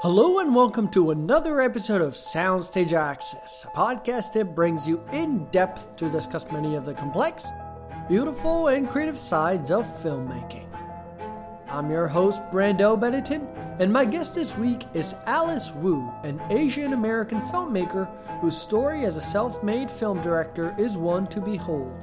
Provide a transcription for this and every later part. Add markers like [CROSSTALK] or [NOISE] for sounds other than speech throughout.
Hello and welcome to another episode of Soundstage Access, a podcast that brings you in depth to discuss many of the complex, beautiful, and creative sides of filmmaking. I'm your host, Brando Benetton, and my guest this week is Alice Wu, an Asian American filmmaker whose story as a self made film director is one to behold.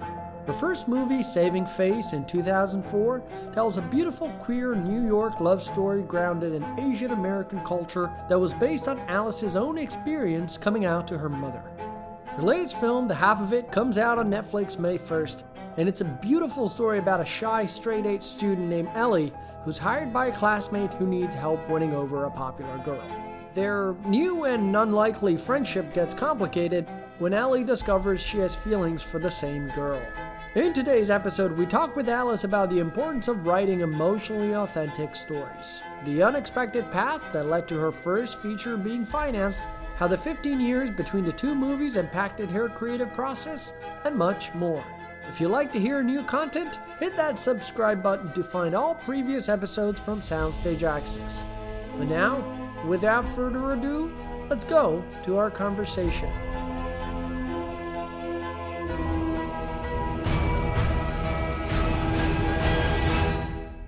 Her first movie, Saving Face, in 2004, tells a beautiful queer New York love story grounded in Asian American culture that was based on Alice's own experience coming out to her mother. Her latest film, The Half of It, comes out on Netflix May 1st, and it's a beautiful story about a shy straight H student named Ellie who's hired by a classmate who needs help winning over a popular girl. Their new and unlikely friendship gets complicated when Ellie discovers she has feelings for the same girl. In today's episode, we talk with Alice about the importance of writing emotionally authentic stories, the unexpected path that led to her first feature being financed, how the 15 years between the two movies impacted her creative process, and much more. If you like to hear new content, hit that subscribe button to find all previous episodes from Soundstage Access. But now, without further ado, let's go to our conversation.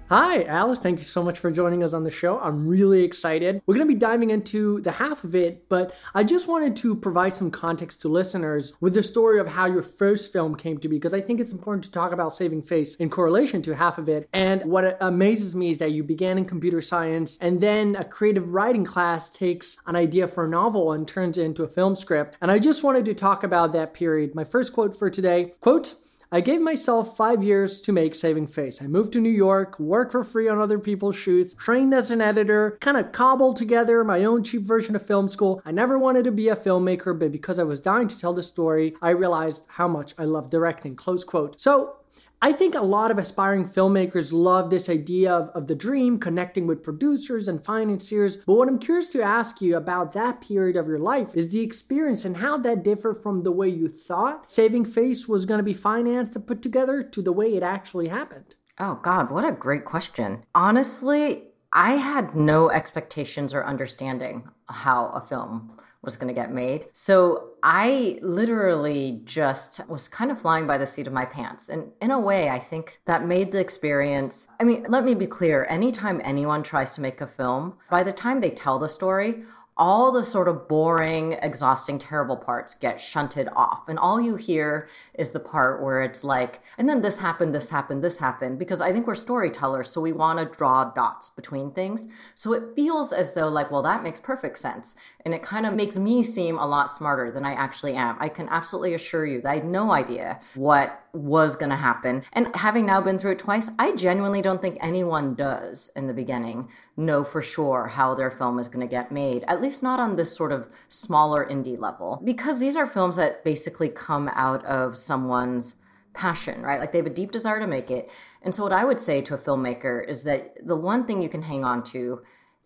Hi, Alice. Thank you so much for joining us on the show. I'm really excited. We're going to be diving into the half of it, but I just wanted to provide some context to listeners with the story of how your first film came to be, because I think it's important to talk about Saving Face in correlation to half of it. And what amazes me is that you began in computer science, and then a creative writing class takes an idea for a novel and turns it into a film script. And I just wanted to talk about that period. My first quote for today quote, I gave myself five years to make Saving Face. I moved to New York, worked for free on other people's shoots, trained as an editor, kind of cobbled together my own cheap version of film school. I never wanted to be a filmmaker, but because I was dying to tell the story, I realized how much I love directing. Close quote. So I think a lot of aspiring filmmakers love this idea of, of the dream, connecting with producers and financiers. But what I'm curious to ask you about that period of your life is the experience and how that differed from the way you thought Saving Face was going to be financed and put together to the way it actually happened. Oh, God, what a great question. Honestly, I had no expectations or understanding how a film was going to get made. So I literally just was kind of flying by the seat of my pants. And in a way, I think that made the experience. I mean, let me be clear anytime anyone tries to make a film, by the time they tell the story, all the sort of boring, exhausting, terrible parts get shunted off. And all you hear is the part where it's like, and then this happened, this happened, this happened. Because I think we're storytellers, so we want to draw dots between things. So it feels as though, like, well, that makes perfect sense. And it kind of makes me seem a lot smarter than I actually am. I can absolutely assure you that I had no idea what was going to happen. And having now been through it twice, I genuinely don't think anyone does in the beginning know for sure how their film is going to get made, at least not on this sort of smaller indie level. Because these are films that basically come out of someone's passion, right? Like they have a deep desire to make it. And so, what I would say to a filmmaker is that the one thing you can hang on to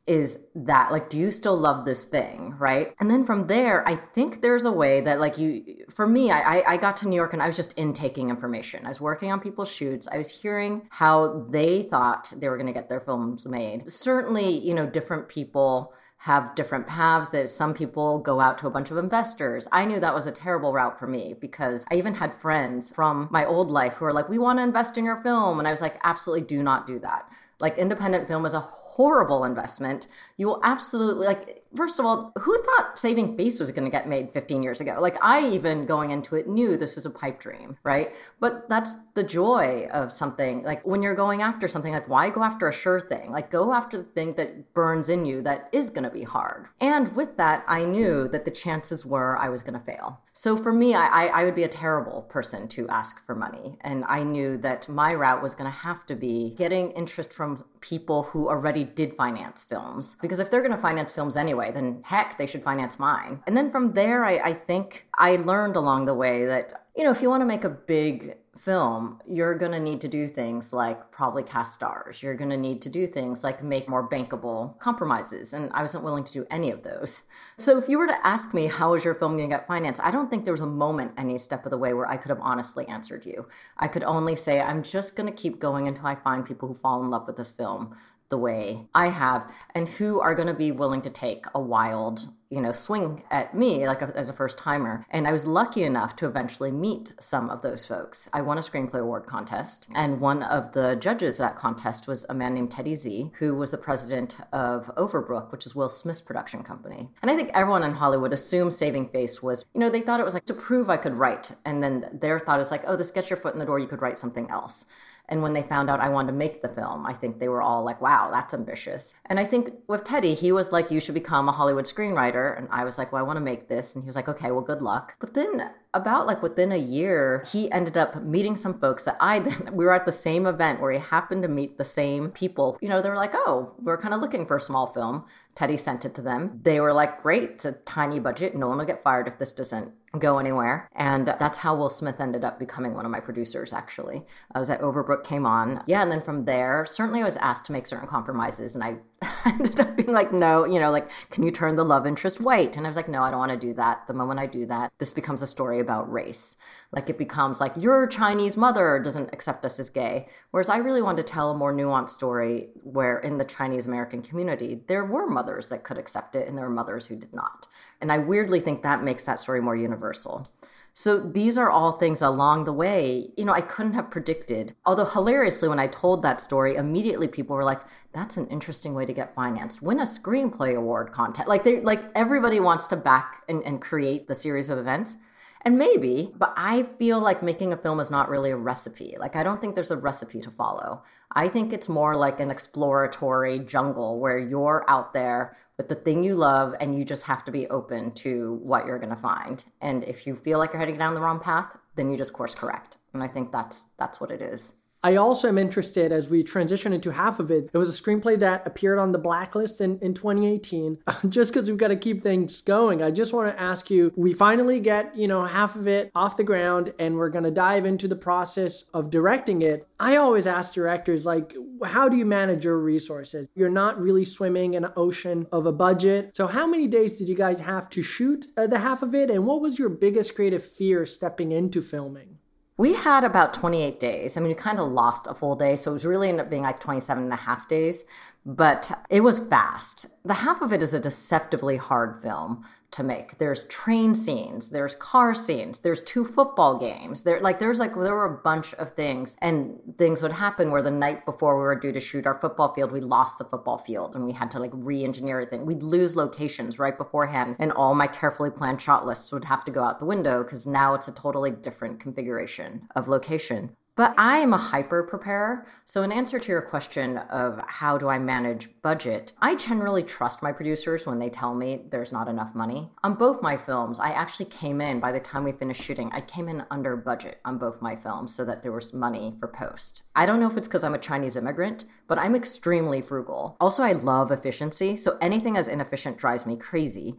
is that like do you still love this thing right and then from there i think there's a way that like you for me I, I got to new york and i was just intaking information i was working on people's shoots i was hearing how they thought they were going to get their films made certainly you know different people have different paths that some people go out to a bunch of investors. I knew that was a terrible route for me because I even had friends from my old life who were like, we want to invest in your film. And I was like, absolutely do not do that. Like independent film is a horrible investment. You will absolutely like first of all, who thought Saving Face was going to get made 15 years ago? Like, I even going into it knew this was a pipe dream, right? But that's the joy of something. Like, when you're going after something, like, why go after a sure thing? Like, go after the thing that burns in you that is going to be hard. And with that, I knew that the chances were I was going to fail. So for me, I, I would be a terrible person to ask for money. And I knew that my route was going to have to be getting interest from people who already did finance films. Because if they're going to finance films anyway, then heck, they should finance mine. And then from there, I, I think I learned along the way that, you know, if you want to make a big film, you're going to need to do things like probably cast stars. You're going to need to do things like make more bankable compromises. And I wasn't willing to do any of those. So if you were to ask me, how is your film going to get financed? I don't think there was a moment any step of the way where I could have honestly answered you. I could only say, I'm just going to keep going until I find people who fall in love with this film the way I have and who are going to be willing to take a wild you know, swing at me like a, as a first timer. And I was lucky enough to eventually meet some of those folks. I won a screenplay award contest, and one of the judges of that contest was a man named Teddy Zee, who was the president of Overbrook, which is Will Smith's production company. And I think everyone in Hollywood assumed Saving Face was, you know, they thought it was like to prove I could write. And then their thought is like, oh, this gets your foot in the door, you could write something else. And when they found out I wanted to make the film, I think they were all like, wow, that's ambitious. And I think with Teddy, he was like, you should become a Hollywood screenwriter. And I was like, well, I want to make this. And he was like, okay, well, good luck. But then about like within a year, he ended up meeting some folks that I [LAUGHS] then, we were at the same event where he happened to meet the same people. You know, they were like, oh, we're kind of looking for a small film. Teddy sent it to them. They were like, great, it's a tiny budget. No one will get fired if this doesn't go anywhere. And that's how Will Smith ended up becoming one of my producers, actually. I was at Overbrook came on. Yeah, and then from there, certainly I was asked to make certain compromises, and I [LAUGHS] ended up being like, no, you know, like, can you turn the love interest white? And I was like, no, I don't want to do that. The moment I do that, this becomes a story about race. Like, it becomes like, your Chinese mother doesn't accept us as gay. Whereas I really wanted to tell a more nuanced story where in the Chinese American community, there were mothers that could accept it and there were mothers who did not. And I weirdly think that makes that story more universal. So these are all things along the way, you know, I couldn't have predicted. Although hilariously, when I told that story, immediately people were like, that's an interesting way to get financed. Win a screenplay award contest. Like they like everybody wants to back and, and create the series of events. And maybe, but I feel like making a film is not really a recipe. Like I don't think there's a recipe to follow. I think it's more like an exploratory jungle where you're out there with the thing you love and you just have to be open to what you're going to find. And if you feel like you're heading down the wrong path, then you just course correct. And I think that's that's what it is. I also am interested as we transition into half of it. It was a screenplay that appeared on the blacklist in, in 2018. [LAUGHS] just because we've got to keep things going, I just want to ask you we finally get, you know, half of it off the ground and we're going to dive into the process of directing it. I always ask directors, like, how do you manage your resources? You're not really swimming in an ocean of a budget. So, how many days did you guys have to shoot uh, the half of it? And what was your biggest creative fear stepping into filming? We had about 28 days. I mean, we kind of lost a full day. So it was really ended up being like 27 and a half days, but it was fast. The half of it is a deceptively hard film to make. There's train scenes, there's car scenes, there's two football games. There like there's like there were a bunch of things and things would happen where the night before we were due to shoot our football field, we lost the football field and we had to like re-engineer everything. We'd lose locations right beforehand and all my carefully planned shot lists would have to go out the window because now it's a totally different configuration of location. But I am a hyper preparer. So, in answer to your question of how do I manage budget, I generally trust my producers when they tell me there's not enough money. On both my films, I actually came in, by the time we finished shooting, I came in under budget on both my films so that there was money for post. I don't know if it's because I'm a Chinese immigrant, but I'm extremely frugal. Also, I love efficiency. So, anything as inefficient drives me crazy.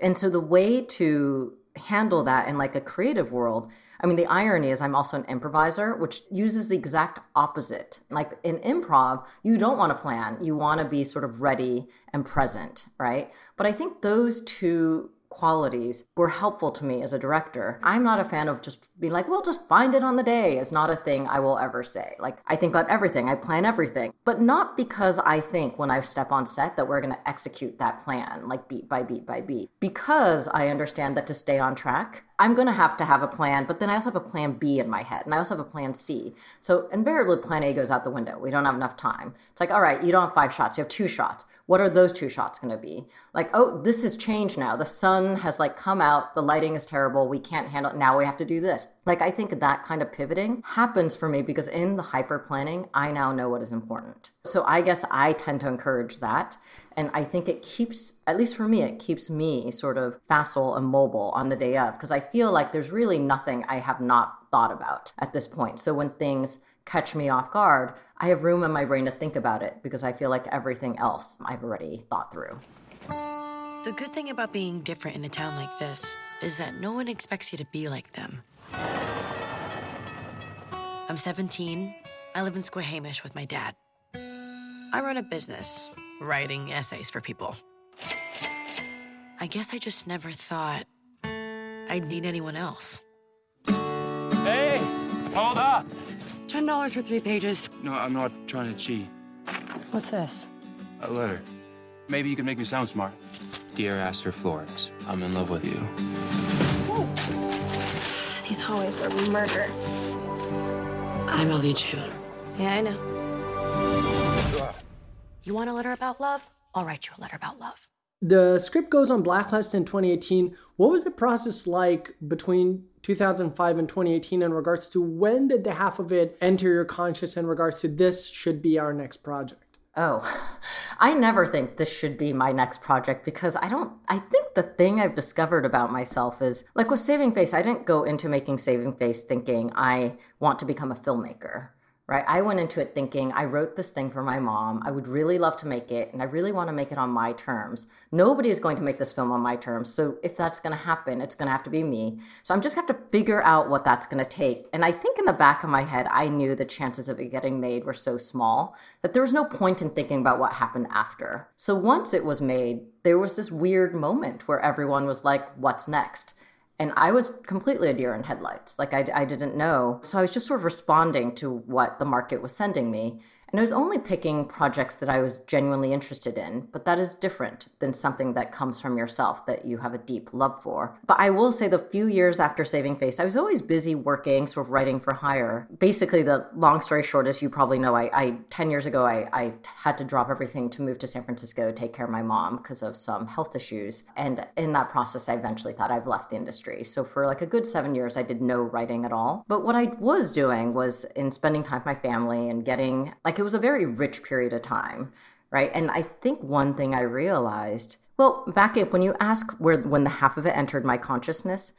And so, the way to handle that in like a creative world I mean, the irony is I'm also an improviser, which uses the exact opposite. Like in improv, you don't want to plan, you want to be sort of ready and present, right? But I think those two qualities were helpful to me as a director. I'm not a fan of just being like, well, just find it on the day. It's not a thing I will ever say. Like, I think about everything, I plan everything, but not because I think when I step on set that we're going to execute that plan, like beat by beat by beat, because I understand that to stay on track, I'm going to have to have a plan, but then I also have a plan B in my head, and I also have a plan C. So invariably, plan A goes out the window. We don't have enough time. It's like, all right, you don't have five shots, you have two shots what are those two shots going to be? Like oh this has changed now. The sun has like come out. The lighting is terrible. We can't handle it now we have to do this. Like i think that kind of pivoting happens for me because in the hyper planning i now know what is important. So i guess i tend to encourage that. And i think it keeps at least for me it keeps me sort of facile and mobile on the day of because i feel like there's really nothing i have not thought about at this point. So when things catch me off guard, I have room in my brain to think about it because I feel like everything else I've already thought through. The good thing about being different in a town like this is that no one expects you to be like them. I'm 17. I live in Squahamish with my dad. I run a business, writing essays for people. I guess I just never thought I'd need anyone else. Hey, hold up. $10 for three pages. No, I'm not trying to cheat. What's this? A letter. Maybe you can make me sound smart. Dear Aster Flores, I'm in love with you. These hallways where we murder. I'm Ellie Chu. Yeah, I know. You want a letter about love? I'll write you a letter about love. The script goes on Blacklist in 2018. What was the process like between 2005 and 2018 in regards to when did the half of it enter your conscious in regards to this should be our next project? Oh, [SIGHS] I never think this should be my next project because I don't. I think the thing I've discovered about myself is like with Saving Face, I didn't go into making Saving Face thinking I want to become a filmmaker right? I went into it thinking I wrote this thing for my mom. I would really love to make it, and I really want to make it on my terms. Nobody is going to make this film on my terms. So if that's going to happen, it's going to have to be me. So I'm just have to figure out what that's going to take. And I think in the back of my head, I knew the chances of it getting made were so small that there was no point in thinking about what happened after. So once it was made, there was this weird moment where everyone was like, what's next? And I was completely a deer in headlights. Like, I, I didn't know. So I was just sort of responding to what the market was sending me. And I was only picking projects that I was genuinely interested in, but that is different than something that comes from yourself that you have a deep love for. But I will say the few years after Saving Face, I was always busy working, sort of writing for hire. Basically, the long story short, as you probably know, I, I 10 years ago, I, I had to drop everything to move to San Francisco, to take care of my mom because of some health issues. And in that process, I eventually thought I've left the industry. So for like a good seven years, I did no writing at all. But what I was doing was in spending time with my family and getting like it was a very rich period of time, right? And I think one thing I realized, well, back up when you ask where when the half of it entered my consciousness,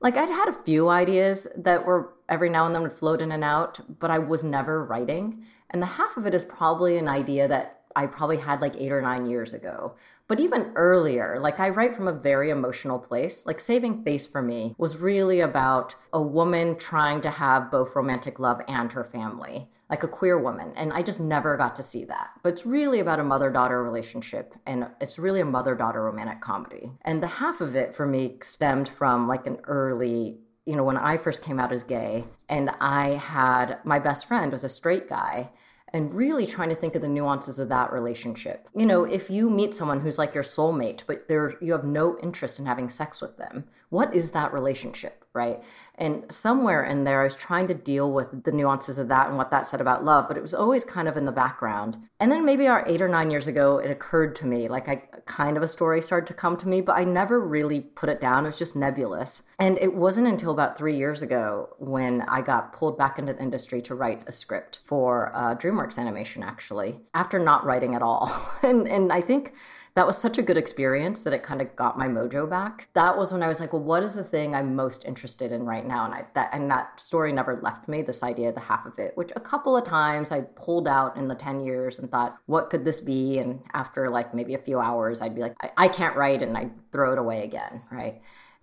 like I'd had a few ideas that were every now and then would float in and out, but I was never writing. And the half of it is probably an idea that I probably had like eight or nine years ago. But even earlier, like I write from a very emotional place. Like Saving Face for me was really about a woman trying to have both romantic love and her family, like a queer woman. And I just never got to see that. But it's really about a mother daughter relationship. And it's really a mother daughter romantic comedy. And the half of it for me stemmed from like an early you know, when I first came out as gay, and I had my best friend was a straight guy, and really trying to think of the nuances of that relationship. You know, if you meet someone who's like your soulmate, but there you have no interest in having sex with them, what is that relationship, right? And somewhere in there, I was trying to deal with the nuances of that and what that said about love, but it was always kind of in the background. And then maybe our eight or nine years ago, it occurred to me, like I kind of a story started to come to me, but I never really put it down. It was just nebulous. And it wasn't until about three years ago when I got pulled back into the industry to write a script for uh, DreamWorks Animation, actually, after not writing at all. [LAUGHS] and and I think that was such a good experience that it kind of got my mojo back. That was when I was like, well, what is the thing I'm most interested in right now? And I that and that story never left me. This idea, the half of it, which a couple of times I pulled out in the ten years and thought, what could this be? And after like maybe a few hours, I'd be like, I, I can't write, and I'd throw it away again, right?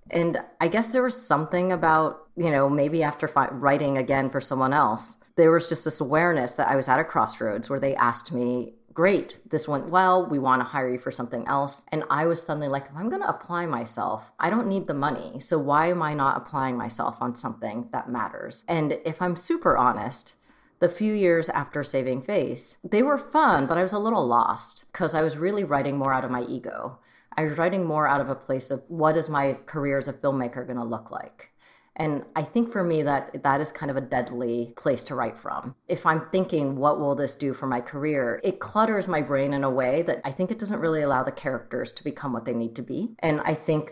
And I guess there was something about, you know, maybe after fi- writing again for someone else, there was just this awareness that I was at a crossroads where they asked me, great, this went well, we want to hire you for something else. And I was suddenly like, if I'm going to apply myself, I don't need the money. So why am I not applying myself on something that matters? And if I'm super honest, the few years after Saving Face, they were fun, but I was a little lost because I was really writing more out of my ego. I was writing more out of a place of what is my career as a filmmaker going to look like? And I think for me that that is kind of a deadly place to write from. If I'm thinking, what will this do for my career? It clutters my brain in a way that I think it doesn't really allow the characters to become what they need to be. And I think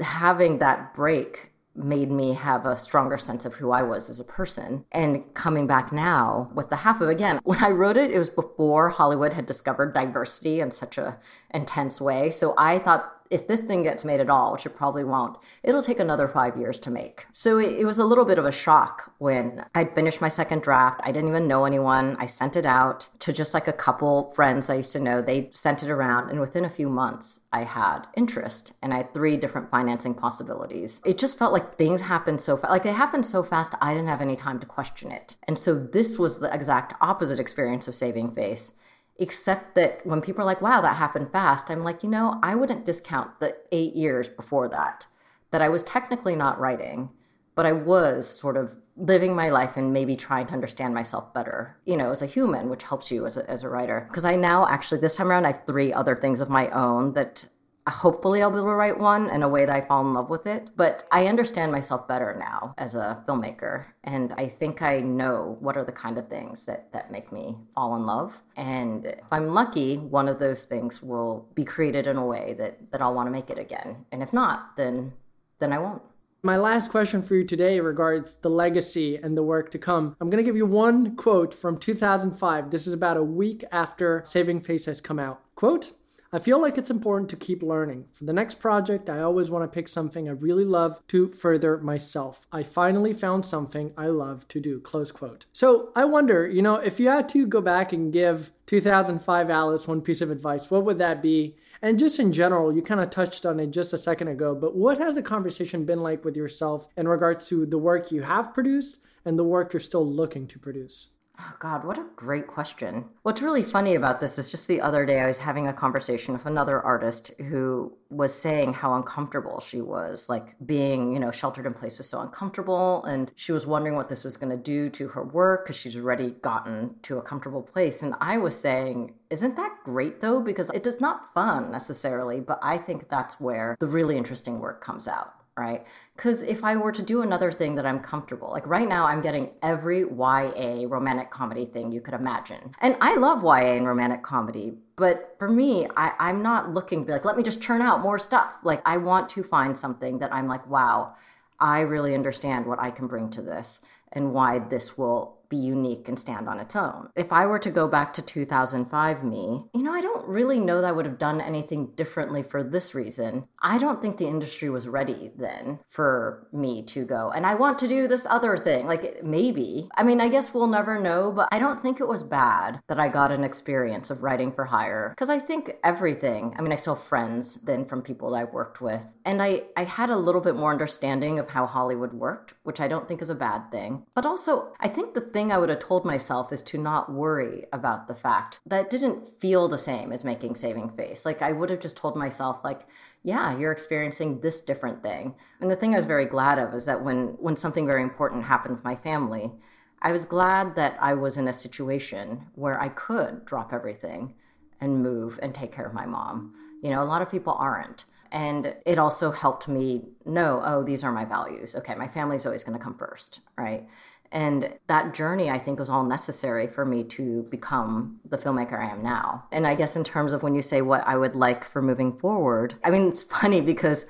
having that break made me have a stronger sense of who I was as a person. And coming back now with the half of again, [LAUGHS] when I wrote it, it was before Hollywood had discovered diversity in such a intense way. So I thought if this thing gets made at all, which it probably won't, it'll take another five years to make. So it, it was a little bit of a shock when I'd finished my second draft. I didn't even know anyone. I sent it out to just like a couple friends I used to know. They sent it around, and within a few months, I had interest and I had three different financing possibilities. It just felt like things happened so fast. Like they happened so fast, I didn't have any time to question it. And so this was the exact opposite experience of Saving Face except that when people are like, wow, that happened fast, I'm like, you know, I wouldn't discount the eight years before that, that I was technically not writing, but I was sort of living my life and maybe trying to understand myself better, you know, as a human, which helps you as a, as a writer. Because I now actually, this time around, I have three other things of my own that hopefully I'll be able to write one in a way that I fall in love with it. But I understand myself better now as a filmmaker. And I think I know what are the kind of things that, that make me fall in love. And if I'm lucky, one of those things will be created in a way that, that I'll want to make it again. And if not, then then I won't. My last question for you today regards the legacy and the work to come. I'm going to give you one quote from 2005. This is about a week after Saving Face has come out. Quote, I feel like it's important to keep learning. For the next project, I always want to pick something I really love to further myself. I finally found something I love to do. Close quote. So I wonder, you know, if you had to go back and give 2005 Alice one piece of advice, what would that be? And just in general, you kind of touched on it just a second ago, but what has the conversation been like with yourself in regards to the work you have produced and the work you're still looking to produce? Oh, God, what a great question. What's really funny about this is just the other day I was having a conversation with another artist who was saying how uncomfortable she was. Like being, you know, sheltered in place was so uncomfortable. And she was wondering what this was going to do to her work because she's already gotten to a comfortable place. And I was saying, isn't that great though? Because it is not fun necessarily, but I think that's where the really interesting work comes out right? Because if I were to do another thing that I'm comfortable, like right now, I'm getting every YA romantic comedy thing you could imagine. And I love YA and romantic comedy, but for me, I, I'm not looking to be like, let me just churn out more stuff. Like, I want to find something that I'm like, wow, I really understand what I can bring to this and why this will be unique and stand on its own. If I were to go back to 2005 me, you know, I don't really know that I would have done anything differently for this reason. I don't think the industry was ready then for me to go, and I want to do this other thing. Like maybe. I mean, I guess we'll never know, but I don't think it was bad that I got an experience of writing for hire because I think everything, I mean, I still have friends then from people that I worked with, and I, I had a little bit more understanding of how Hollywood worked, which I don't think is a bad thing. But also, I think the thing thing I would have told myself is to not worry about the fact that didn't feel the same as making Saving Face. Like I would have just told myself, like, yeah, you're experiencing this different thing. And the thing I was very glad of is that when when something very important happened with my family, I was glad that I was in a situation where I could drop everything and move and take care of my mom. You know, a lot of people aren't. And it also helped me know, oh, these are my values. Okay, my family's always going to come first, right? And that journey, I think, was all necessary for me to become the filmmaker I am now. And I guess, in terms of when you say what I would like for moving forward, I mean, it's [LAUGHS] funny because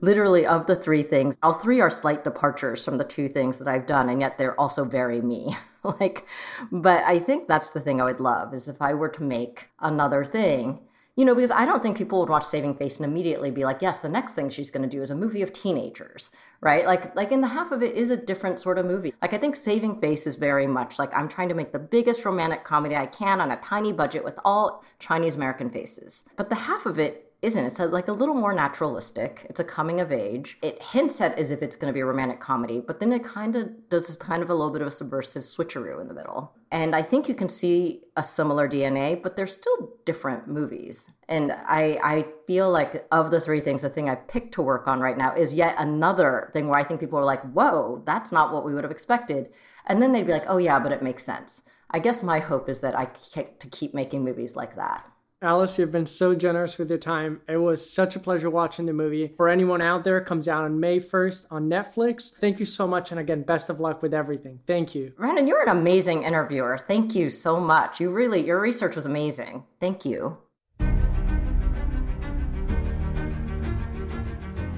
literally of the three things, all three are slight departures from the two things that I've done, and yet they're also very me. [LAUGHS] like, but I think that's the thing I would love is if I were to make another thing you know, because I don't think people would watch Saving Face and immediately be like, yes, the next thing she's going to do is a movie of teenagers, right? Like, like in the half of it is a different sort of movie. Like, I think Saving Face is very much like I'm trying to make the biggest romantic comedy I can on a tiny budget with all Chinese American faces. But the half of it isn't. It's a, like a little more naturalistic. It's a coming of age. It hints at as if it's going to be a romantic comedy, but then it kind of does this kind of a little bit of a subversive switcheroo in the middle. And I think you can see a similar DNA, but they're still different movies. And I, I feel like of the three things, the thing I picked to work on right now is yet another thing where I think people are like, whoa, that's not what we would have expected. And then they'd be like, oh yeah, but it makes sense. I guess my hope is that I get to keep making movies like that. Alice, you've been so generous with your time. It was such a pleasure watching the movie. For anyone out there, it comes out on May 1st on Netflix. Thank you so much. And again, best of luck with everything. Thank you. Brandon, you're an amazing interviewer. Thank you so much. You really, your research was amazing. Thank you.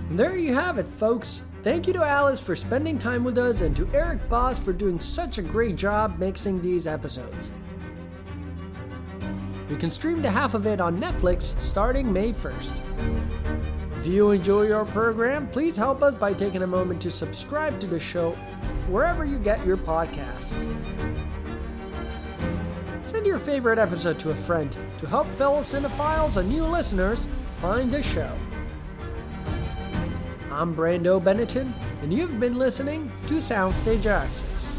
And there you have it, folks. Thank you to Alice for spending time with us and to Eric Boss for doing such a great job mixing these episodes. You can stream the half of it on Netflix starting May 1st. If you enjoy our program, please help us by taking a moment to subscribe to the show wherever you get your podcasts. Send your favorite episode to a friend to help fellow cinephiles and new listeners find the show. I'm Brando Benetton, and you've been listening to Soundstage Access.